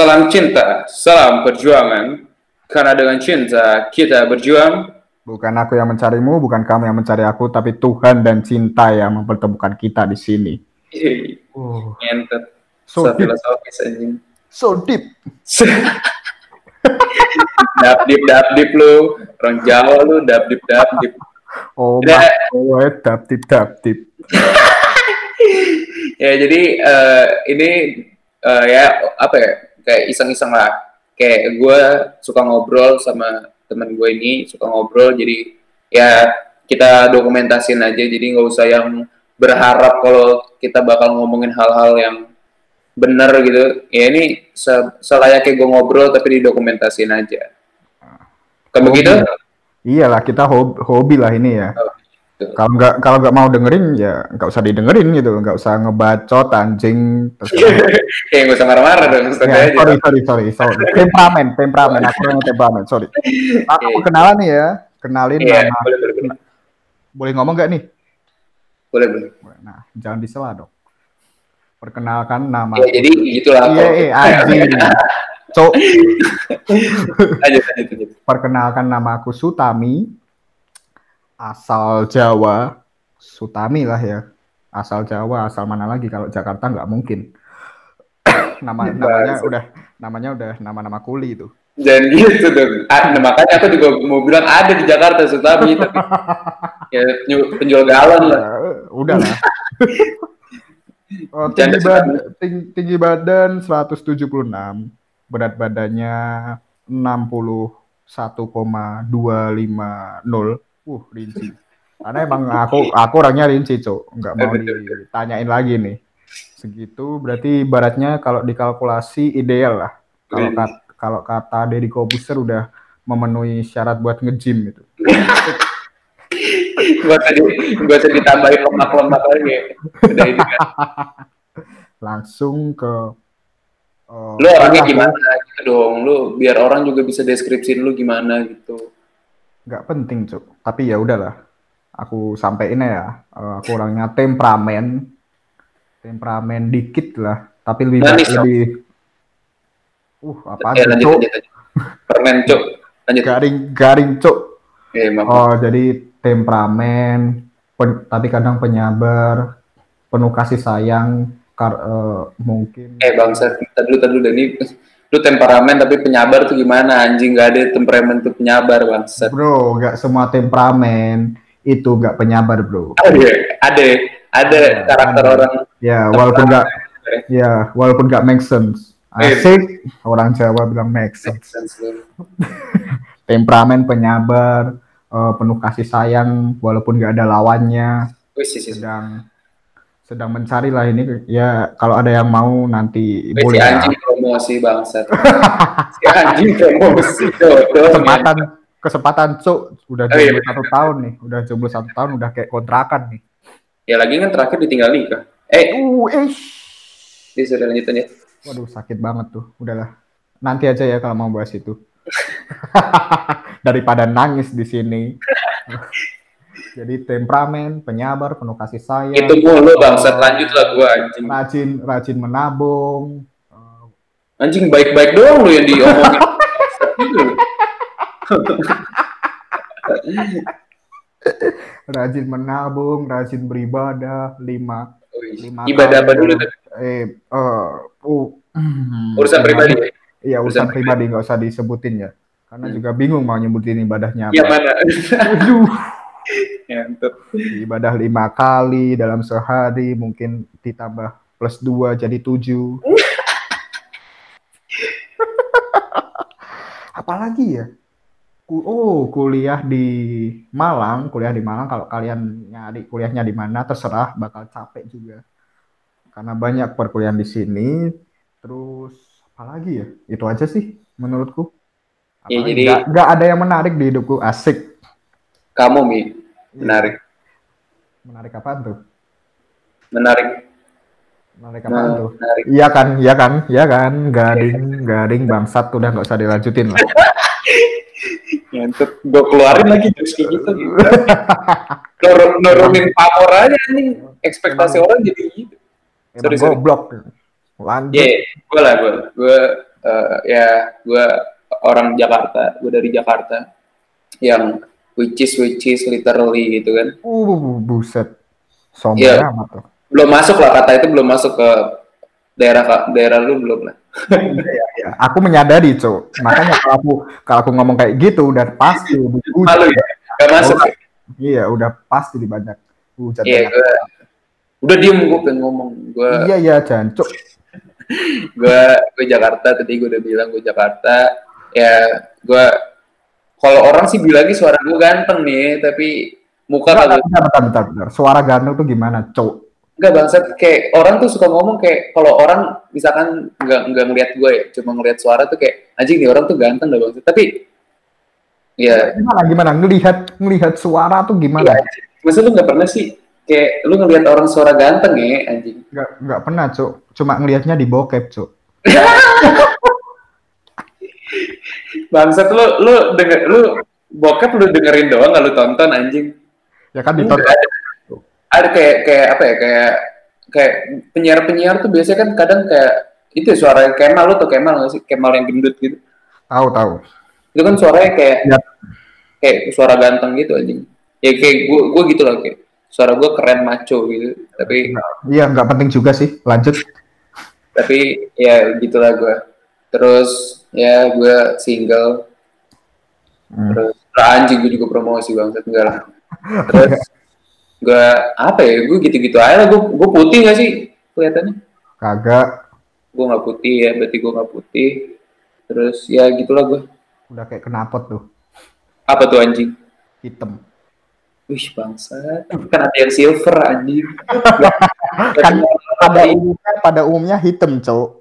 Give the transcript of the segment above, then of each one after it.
Salam cinta, salam perjuangan. Karena dengan cinta kita berjuang. Bukan aku yang mencarimu, bukan kamu yang mencari aku, tapi Tuhan dan cinta yang mempertemukan kita di sini. Hei, Oh, so So deep, so deep. dap dip dap dip lu. Orang Jawa lu dap dip dap dip. Oh, oh, dap tip dap tip. Ya jadi eh, ini eh, ya apa ya kayak iseng-iseng lah. Kayak gue suka ngobrol sama teman gue ini suka ngobrol jadi ya kita dokumentasin aja jadi nggak usah yang berharap kalau kita bakal ngomongin hal-hal yang bener gitu ya ini se- selayaknya gue ngobrol tapi didokumentasin aja kan begitu Iyalah kita hobi, hobi lah ini ya. Betul. Kalau nggak kalau nggak mau dengerin ya nggak usah didengerin gitu, nggak usah ngebacot anjing. Terus kayak nggak usah marah-marah dong ya, sorry sorry sorry sorry. Temperamen temperamen aku orangnya temperamen sorry. Aku Oke. mau kenalan nih ya, kenalin iya nama. boleh boleh boleh Boleh ngomong nggak nih? boleh boleh Nah jangan disela dong. Perkenalkan nama. ya jadi gitulah Iya, iya, anjing. Cok, lanjut lanjut lanjut perkenalkan nama aku Sutami. Asal Jawa. Sutami lah ya. Asal Jawa, asal mana lagi kalau Jakarta nggak mungkin. nama namanya Bahasa. udah namanya udah nama-nama kuli itu. Jangan gitu dong. Ah, nah, makanya aku juga mau bilang ada di Jakarta Sutami tapi ya penjual galon lah. Ya, udah lah. Oh, tinggi, bad- ting- tinggi badan 176, berat badannya 61,250. Uh, rinci. Karena emang aku aku orangnya rinci, Cok. Nggak mau ditanyain lagi nih. Segitu berarti baratnya kalau dikalkulasi ideal lah. Kalau Wih. kat- kalau kata Deddy Kobuser udah memenuhi syarat buat nge-gym itu. Gak usah, di, gak usah ditambahin lemak-lemak lagi. Udah ini kan. Langsung ke eh, Lu orangnya gimana gitu dong. Lu biar orang juga bisa deskripsiin lu gimana gitu. Nggak penting cuk tapi ya udahlah aku sampein ya Eh, aku orangnya temperamen temperamen dikit lah tapi lebih Manis, Cok. lebih uh apa Ya lanjut cuk lanjut lanjut. Permen cuk. Lanjut. garing garing cuk Eh, oh jadi temperamen pen- tapi kadang penyabar penuh kasih sayang kar- eh, mungkin Eh bangsa, tadi dulu dulu Dani. Lu temperamen tapi penyabar tuh gimana anjing gak ada temperamen tuh penyabar bangsa. bro nggak semua temperamen itu nggak penyabar bro Ada, ada, ada Ada, karakter ada. orang ya walaupun nggak ya walaupun nggak make sense Eh. asik orang Jawa bilang make sense sense lu. temperamen penyabar eh, penuh kasih sayang walaupun nggak ada lawannya Wih, sedang sedang mencari lah ini ya kalau ada yang mau nanti Wih, si boleh ya. anjing promosi bangsat. si anjing promosi kesempatan kesempatan cuk udah Oh, iya, jomblo satu tahun nih udah jomblo satu tahun udah kayak kontrakan nih Ya lagi kan terakhir ditinggal nikah. Eh, uh eh dia sudah lanjutin ya. waduh sakit banget tuh udahlah nanti aja ya kalau mau bahas itu daripada nangis di sini jadi temperamen penyabar penuh kasih sayang Itu mulu bangsat lanjut lah gua anjing. rajin rajin menabung Anjing baik-baik doang lu yang diomongin. Rajin menabung rajin beribadah lima Wih, lima Ibadah apa dulu eh eh, uh, Urusan pribadi ya? iya Urusan urusan pribadi nggak usah disebutin ya karena Hmm. juga bingung mau nyebutin ibadahnya Yang apa mana? Aduh. Ibadah lima kali dalam sehari mungkin ditambah plus dua jadi tujuh. Apalagi ya? Oh kuliah di Malang kuliah di Malang. Kalau kalian nyari kuliahnya di mana terserah bakal capek juga. Karena banyak perkuliahan di sini. Terus apalagi ya? Itu aja sih menurutku. Ya, Apalagi jadi- nggak nggak ada yang menarik di hidupku. Asik. Kamu Mi, menarik. menarik apa tuh Menarik. menarik apa tuh Menarik. Iya kan, iya kan, iya kan, garing, garing bangsat udah nggak usah dilanjutin lah. Ngentot. Gue keluarin lagi terus kayak gitu. Nur- nurunin pamor aja nih. Ekspektasi Emang- orang jadi gitu. Emang Sorry, goblok. Lanjut. Iya, gue lah gue. Gue uh, ya gue orang Jakarta gue dari Jakarta yang which is which is literally gitu kan. Uh buset. Sombong Iya. amat tuh. Belum masuk lah kata itu belum masuk ke daerah daerah lu belum lah. Ya, aku menyadari cok makanya kalau aku kalau aku ngomong kayak gitu udah pasti malu ya? Gak masuk. Oh, iya udah pasti di banyak hujat iya banyak. gue udah diem gue pengen ngomong. Gue iya iya jancuk gue gue Jakarta tadi gue udah bilang gue Jakarta. Ya gue kalau orang sih bilangnya suara gue ganteng nih tapi muka kagak. bentar, bentar, bentar, bentar. suara ganteng tuh gimana cok Enggak bangsat. Kayak orang tuh suka ngomong kayak kalau orang misalkan nggak nggak ngeliat gue ya cuma ngeliat suara tuh kayak anjing nih orang tuh ganteng dah bangsat. Tapi ya. Gimana gimana? Ngelihat ngelihat suara tuh gimana? Iya maksud lu nggak pernah sih kayak lu ngeliat orang suara ganteng ya anjing? Nggak nggak pernah cok cuma ngelihatnya di bokep cok bangsat lu lu denger lu bokep lu dengerin doang nggak lu tonton anjing? Ya kan ditonton. Ada, ada kayak kayak apa ya kayak kayak penyiar penyiar tuh biasanya kan kadang kayak itu ya suara Kemal lu tuh Kemal nggak sih? Kemal yang gendut gitu. Tahu tahu. Itu kan suaranya kayak Ya. kayak suara ganteng gitu anjing. Ya kayak gue gue gitu lah kayak suara gue keren maco gitu. Tapi iya nggak penting juga sih lanjut. Tapi ya gitulah gue terus ya gue single. Hmm. terus ah, anjing gue juga promosi banget enggak lah. Terus gue apa ya gue gitu-gitu aja lah. Gue gue putih gak sih kelihatannya? Kagak. Gue nggak putih ya berarti gue nggak putih. Terus ya gitulah gue udah kayak kenapot tuh. Apa tuh anjing? Hitam. Wih bangsa kan ada yang silver anjing. Kan pada umumnya pada umumnya hitam cok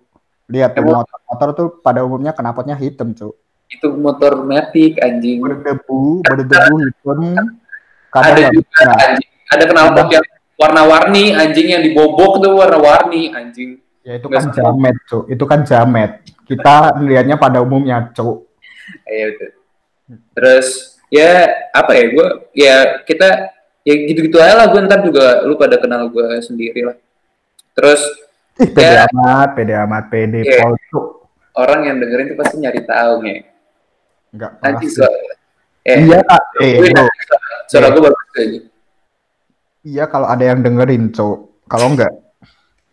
lihat tuh Emang- motor. motor tuh pada umumnya kenapotnya hitam cok itu motor matic anjing. Berdebu berdebu hitam. Ada nggak juga bisa. anjing. Ada knalpot yang warna-warni anjing yang dibobok tuh warna-warni anjing. Ya itu Nggak kan jamet cok itu kan jamet. Kita melihatnya pada umumnya cok Iya betul. Terus ya apa ya gue ya kita ya gitu-gitu aja lah. Gue ntar juga lu pada kenal gue sendiri lah. Terus ih pede Ya. amat pede amat pede Iya. pol cok orang yang dengerin tuh pasti nyari tahu nih. nggak Nanti suara eh iya Kak. eh gue bro suara Iya. gue bagus aja. iya kalau ada yang dengerin cok kalau enggak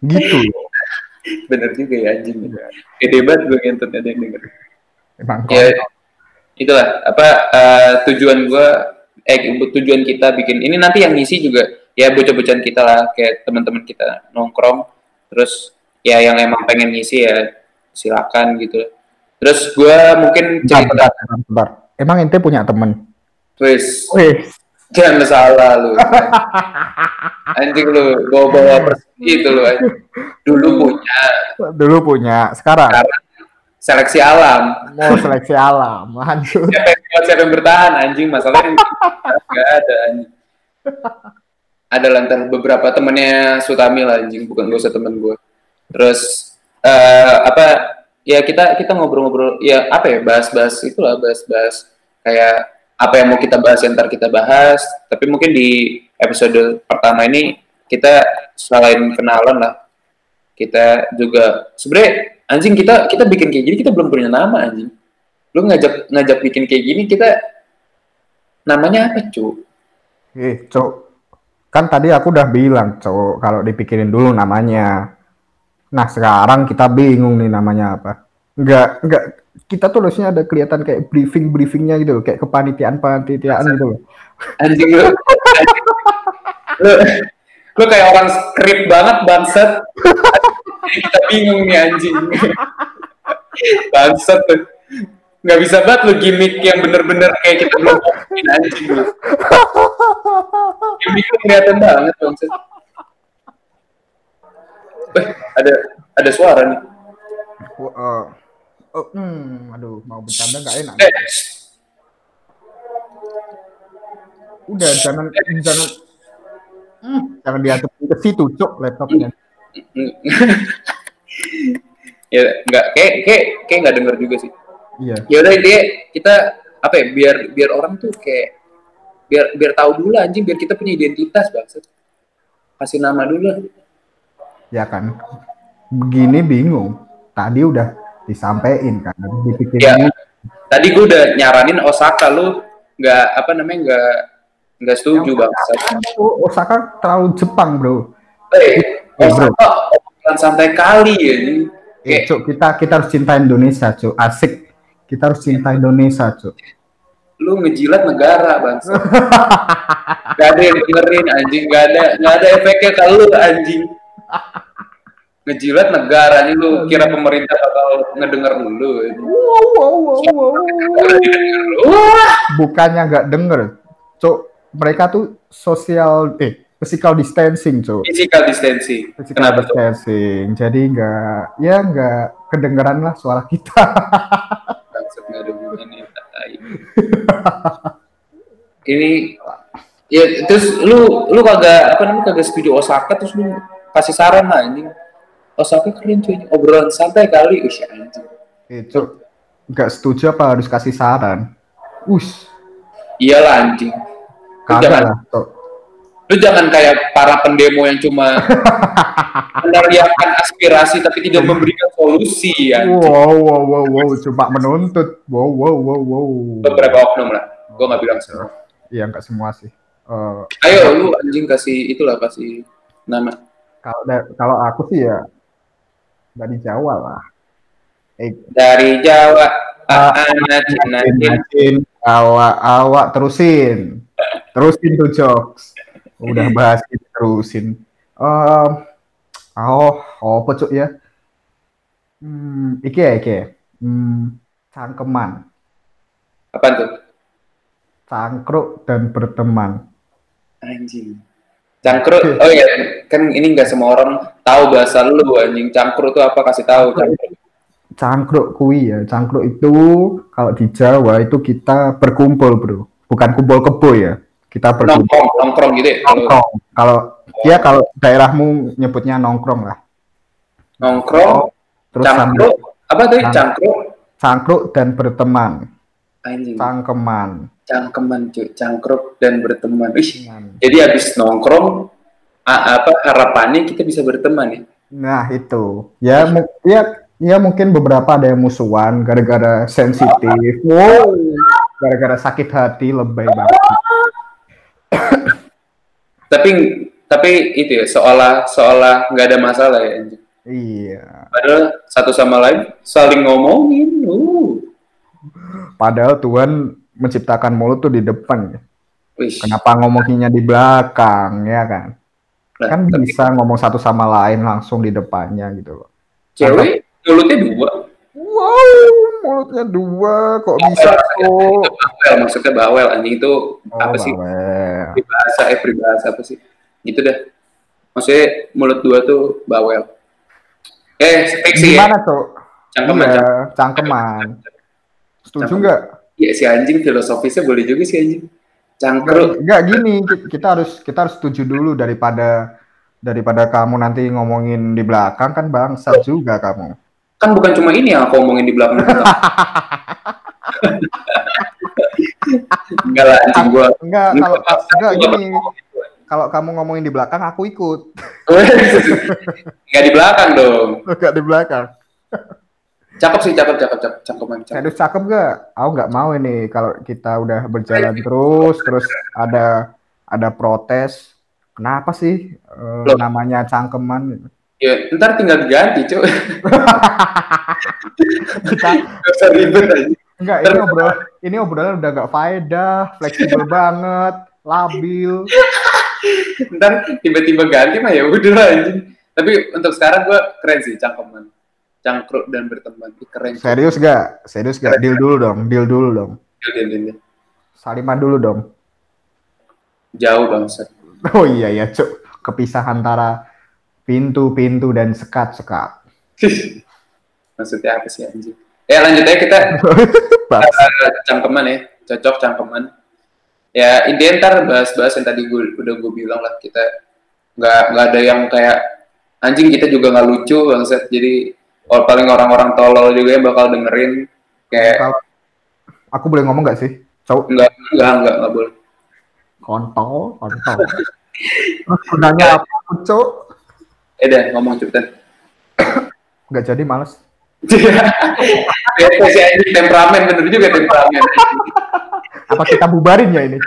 gitu Bener juga ya anjing. Iya. Gede banget gue ngentut ada yang denger. emang Ya itulah apa eh, tujuan gue eh tujuan kita bikin ini nanti yang ngisi juga ya bocah-bocahan kita lah kayak teman-teman kita nongkrong terus ya yang emang pengen ngisi ya silakan gitu. Terus gue mungkin cerita bentar, bentar, bentar. emang ente punya temen? Wis. Wih, jangan salah lu. Anjing lu bawa-bawa persegi itu lu anjing. dulu punya. Dulu punya sekarang? Sekarang seleksi alam. Mau seleksi alam lanjut. Siapa yang, siapa yang bertahan anjing? Masalahnya nggak ada anjing ada lantar beberapa temennya Sutami lah anjing. Bukan gak usah temen gue terus eh apa ya kita kita ngobrol-ngobrol ya apa ya bahas-bahas itulah bahas-bahas. Kayak apa yang mau kita bahas yang ntar kita bahas. Tapi mungkin di episode pertama ini kita selain kenalan lah kita juga sebenarnya anjing kita kita bikin kayak gini kita belum punya nama anjing. Lu ngajak ngajak bikin kayak gini kita namanya apa cu Eh, cok. Kan tadi aku udah bilang, cok, kalau dipikirin dulu namanya. Nah, sekarang kita bingung nih namanya apa. Enggak, enggak. Kita tulisnya ada kelihatan kayak briefing-briefingnya gitu loh, kayak kepanitiaan-panitiaan gitu loh. anjing lu lu kayak orang skrip banget Jadi kita bingung nih anjing bangsat tuh nggak bisa banget lu gimmick yang bener-bener kayak kita belum ngomongin anjing lu gimmick lu kelihatan banget bangsat eh ada ada suara nih. Eh, oh, hmm, aduh, mau bercanda nggak? Enak. eh. Udah, jangan, jangan, hmm, jangan diadep ke situ, cok, laptopnya. ya nggak kayak kayak kayak nggak denger juga sih Iya. ya udah intinya kita apa ya biar biar orang tuh kayak biar biar tahu dulu anjing biar kita punya identitas bangsa kasih nama dulu ya kan begini bingung tadi udah disampaikan kan dipikirin Ya. Tadi gue udah nyaranin Osaka lu nggak apa namanya nggak nggak setuju bang. Oh, Osaka terlalu Jepang bro Eh, Eh, bro. Osaka bukan santai kali ya. ini. Eh, Cuk, kita kita harus cinta Indonesia Cuk asik kita harus cinta Indonesia Cuk lu ngejilat negara bang. gak ada yang dengerin anjing, gak ada gak ada efeknya ke lu anjing. Ngejilat negara nih lu kira pemerintah bakal ngedenger lu. wow wow wow wow bukannya nggak denger Cuk mereka tuh sosial eh physical distancing Cuk physical distancing. physical Kenapa tuh? distancing jadi nggak ya nggak kedengeran lah suara kita ada hubungannya. Ini ya terus lu lu kagak apa namanya kagak setuju Osaka terus lu kasih saran lah ini Osaka keren cuy obrolan santai kali anjing. itu nggak setuju apa harus kasih saran us iyalah anjing kagak lah. Lu jangan kayak para pendemo yang cuma meneriakkan aspirasi tapi tidak memberikan solusi ya. Wow wow wow wow cuma menuntut. Wow wow wow wow. Beberapa oknum lah? Gua nggak bilang semua Iya nggak semua sih. Eh, ayo lu anjing kasih itulah kasih nama. Kalau kalau aku sih ya dari Jawa lah. Eh, dari Jawa Ah, anak Najin, awak awak terusin, terusin tuh jokes. Udah bahas terusin. Eh, oh, oh pecuk ya. Hmm, iki ya iki. ya. Hmm, cangkeman, apa tuh cangkruk dan berteman. anjing cangkruk oh ya kan ini nggak semua orang tahu bahasa lu anjing cangkruk tuh apa kasih tahu cangkruk Cangkruk kui ya, cangkruk itu kalau di Jawa itu kita berkumpul bro, bukan kumpul kebo ya. Kita berkumpul nongkrong nongkrong gitu ya? Kalau nongkrong. Kalau ya kalau daerahmu nyebutnya nongkrong lah. nongkrong Terus cangkruk apa tadi? Cang- cangkruk? cangkruk dan berteman, anjing. Cangkeman. cangkeman cuy. Cangkruk dan berteman. Nah, jadi habis nongkrong apa harapannya kita bisa berteman ya? Nah itu, ya, ya, ya mungkin beberapa ada yang musuhan gara-gara sensitif, wow, gara-gara sakit hati lebay banget. Tapi tapi itu ya seolah seolah nggak ada masalah ya anjing. Iya, padahal satu sama lain saling ngomongin uh. padahal Tuhan menciptakan mulut tuh di depan. ya. Wih, Kenapa ngomonginnya di belakang, ya kan? nah, Kan tapi bisa ngomong satu sama lain langsung di depannya gitu loh. cewek mulutnya dua Wow, mulutnya dua, kok bisa kok? bawel maksudnya bawel anjing itu Oh, apa sih bawel. peribahasa eh peribahasa apa sih gitu dah maksudnya mulut dua tuh bawel eh fiksi ya Gimana, Cok? cangkeman Iya, cangkeman. cangkeman. Setuju nggak? Iya si anjing filosofisnya boleh juga sih anjing cangkruk Nggak gini, ki- kita harus kita harus setuju dulu daripada daripada kamu nanti ngomongin di belakang kan bangsat juga kamu. Kan bukan cuma ini yang aku omongin di belakang enggak lah anjing gua Enggak, kalau Enggak, gini, gitu. kalau kamu ngomongin di belakang aku ikut. Enggak di belakang dong Enggak di belakang. cakep sih cakep cakep cakep cangkeman cakep Serius cakep gak? Aku nggak mau ini kalau kita udah berjalan terus terus ada ada protes. Kenapa sih Loh. namanya cangkeman? Ya ntar tinggal diganti cuy Kita usah ribet aja enggak ini obrol ini obrolan udah gak faedah, fleksibel banget, labil. ntar tiba-tiba ganti mah ya udah anjing tapi untuk sekarang gua keren sih cangkeman cangkruk dan berteman keren. Serius gak? Serius gak? Deal dulu dong, deal dulu dong. Deal, deal, deal, deal. Saliman dulu dong. jauh bangsat Oh iya ya, cuk. Kepisah antara pintu-pintu dan sekat-sekat. maksudnya apa sih anjing ya lanjut aja kita Bas. eh, cangkeman ya cocok cangkeman ya intinya ntar bahas-bahas yang tadi gue udah gue bilang lah kita nggak nggak ada yang kayak anjing kita juga nggak lucu bangsat jadi oh, paling orang-orang tolol juga yang bakal dengerin kayak Kalau- Aku boleh ngomong gak sih? Cowok enggak enggak enggak enggak boleh kontol, kontol. Gunanya apa, cok? Eh dah ngomong cepetan Nggak jadi males. Bete sih anjing temperamen bener juga temperamen. Apa kita bubarin ya ini?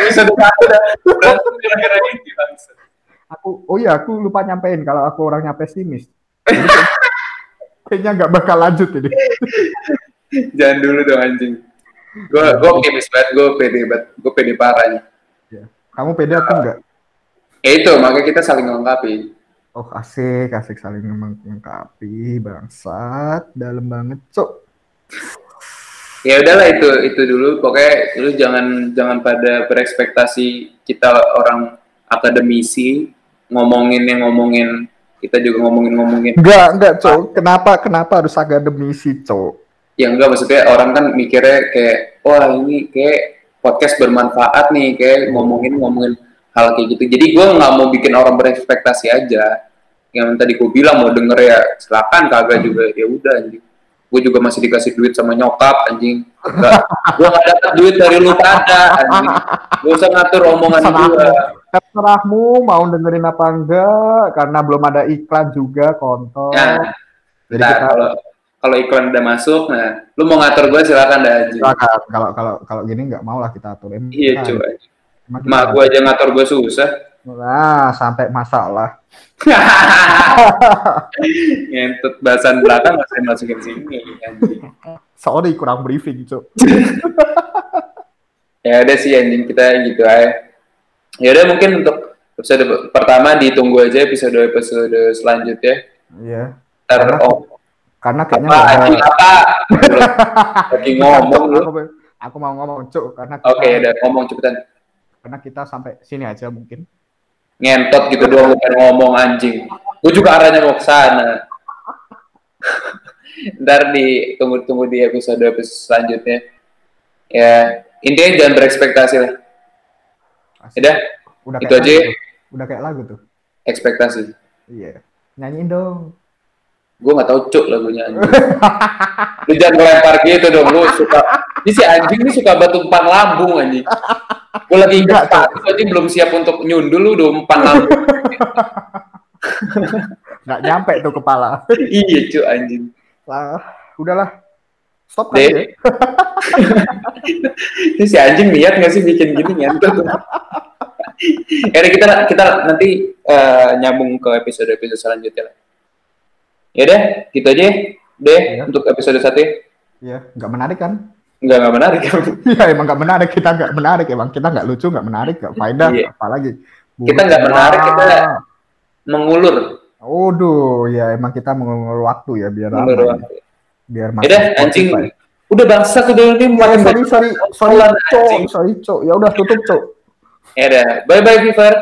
Episode satu dah gara-gara ini. Aku, oh iya, aku lupa nyampein kalau aku orangnya pesimis. Kayaknya nggak bakal lanjut ini. Jangan dulu dong anjing. Gue gue optimis banget, gue pede banget, gue pede parah nih. Ya. Kamu pede aku nggak? Ya itu, makanya kita saling melengkapi. Oh asik, asik saling melengkapi, bangsat, dalam banget, cok. Ya udahlah itu itu dulu. Pokoknya lu jangan jangan pada berekspektasi kita orang akademisi ngomongin yang ngomongin kita juga ngomongin ngomongin. Enggak, enggak, cok. Kenapa, kenapa harus akademisi, cok? Ya enggak maksudnya orang kan mikirnya kayak wah ini kayak podcast bermanfaat nih kayak ngomongin ngomongin hal kayak gitu. Jadi gue nggak mau bikin orang berekspektasi aja. Yang tadi gue bilang mau denger ya silakan kagak juga ya udah anjing. Gue juga masih dikasih duit sama nyokap anjing. Gue nggak dapat duit dari lu pada anjing. Gue usah ngatur omongan gue. Terserahmu mau dengerin apa enggak karena belum ada iklan juga kontol. Nah, Jadi Ntar kita kalau kalau iklan udah masuk, nah lu mau ngatur gue silakan dah anjing. silakan. kalau kalau kalau gini nggak mau lah kita atur. Emang Iya kita- coba. Kita- Mak gue aja ngatur gue susah. Nah, sampai masalah. Ngentut bahasan belakang masih masukin sini. anjing. Sorry kurang briefing, cok. Ya udah sih anjing kita gitu aja. Ya udah mungkin untuk episode pertama ditunggu aja episode episode selanjutnya. Iya. Ntar Karena- oh Karena kayaknya apa nggak ada- apa? Lagi ngomong lu. Aku, aku mau ngomong, cok, karena Oke kita, udah ngomong cepetan. Karena kita sampai sini aja mungkin. Ngentot gitu doang bukan ngomong anjing. Gue juga arahnya mau ke sana. Ntar ditunggu-tunggu di episode episode selanjutnya. Ya intinya jangan berekspektasi lah. Asik. Udah Udah itu aja. lagu tuh. Udah kayak lagu tuh. ekspektasi. Iya. Nyanyiin dong. Gue gak tau cuk lagunya anjing. lu jangan ngelempar gitu dong. Lu suka. Ini si anjing ini suka batu umpan lambung anjing. Gue lagi ingat Enggak, satu anjing belum siap untuk nyundul lu udah umpan lambung. Nggak nyampe tuh kepala. iya cuk anjing. Lah, udahlah. Stop ya. Ini si anjing niat gak sih bikin gini ya udah, kita kita nanti eh, nyambung ke episode episode selanjutnya lah. Ya udah, gitu aja deh Iya. untuk episode satu. ya. Iya, nggak menarik kan? Nggak nggak menarik? Iya, emang nggak menarik. Kita nggak menarik. Emang kita nggak lucu, nggak menarik, nggak faedah. Iya. Apalagi. Kita nggak menarik, kita- Mengulur, Waduh, ya emang kita mengulur waktu ya biar mengulur lama. waktu. Biar Ya udah, anjing. Spotify. Udah bangsa udah ini makin sorry, sorry, sorry, cok, sorry, cok. Ya udah tutup, cok. Ya udah, bye bye Viver.